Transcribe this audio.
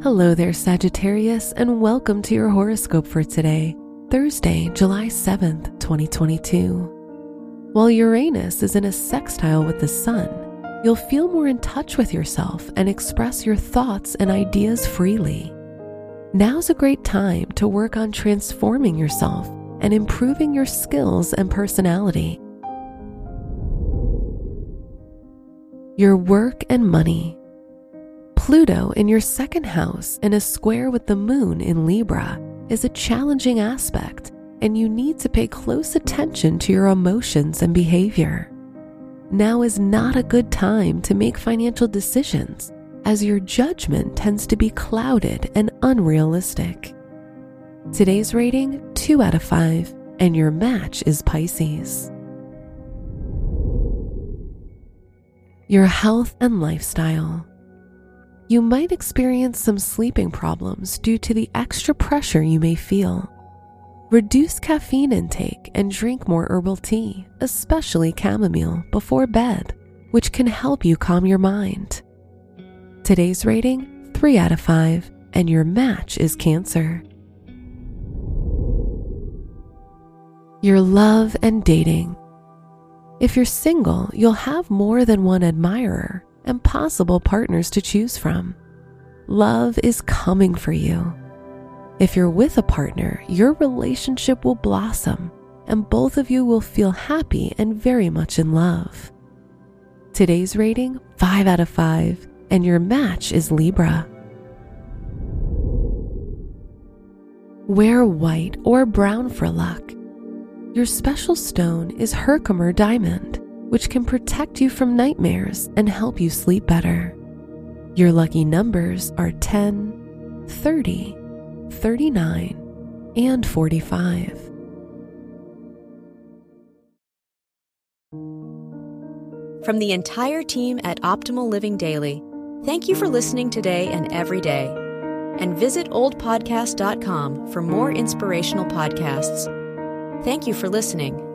Hello there, Sagittarius, and welcome to your horoscope for today, Thursday, July 7th, 2022. While Uranus is in a sextile with the Sun, you'll feel more in touch with yourself and express your thoughts and ideas freely. Now's a great time to work on transforming yourself and improving your skills and personality. Your work and money. Pluto in your second house in a square with the moon in Libra is a challenging aspect, and you need to pay close attention to your emotions and behavior. Now is not a good time to make financial decisions, as your judgment tends to be clouded and unrealistic. Today's rating 2 out of 5, and your match is Pisces. Your health and lifestyle. You might experience some sleeping problems due to the extra pressure you may feel. Reduce caffeine intake and drink more herbal tea, especially chamomile, before bed, which can help you calm your mind. Today's rating 3 out of 5, and your match is Cancer. Your love and dating. If you're single, you'll have more than one admirer and possible partners to choose from. Love is coming for you. If you're with a partner, your relationship will blossom and both of you will feel happy and very much in love. Today's rating 5 out of 5, and your match is Libra. Wear white or brown for luck. Your special stone is Herkimer Diamond, which can protect you from nightmares and help you sleep better. Your lucky numbers are 10, 30, 39, and 45. From the entire team at Optimal Living Daily, thank you for listening today and every day. And visit oldpodcast.com for more inspirational podcasts. Thank you for listening.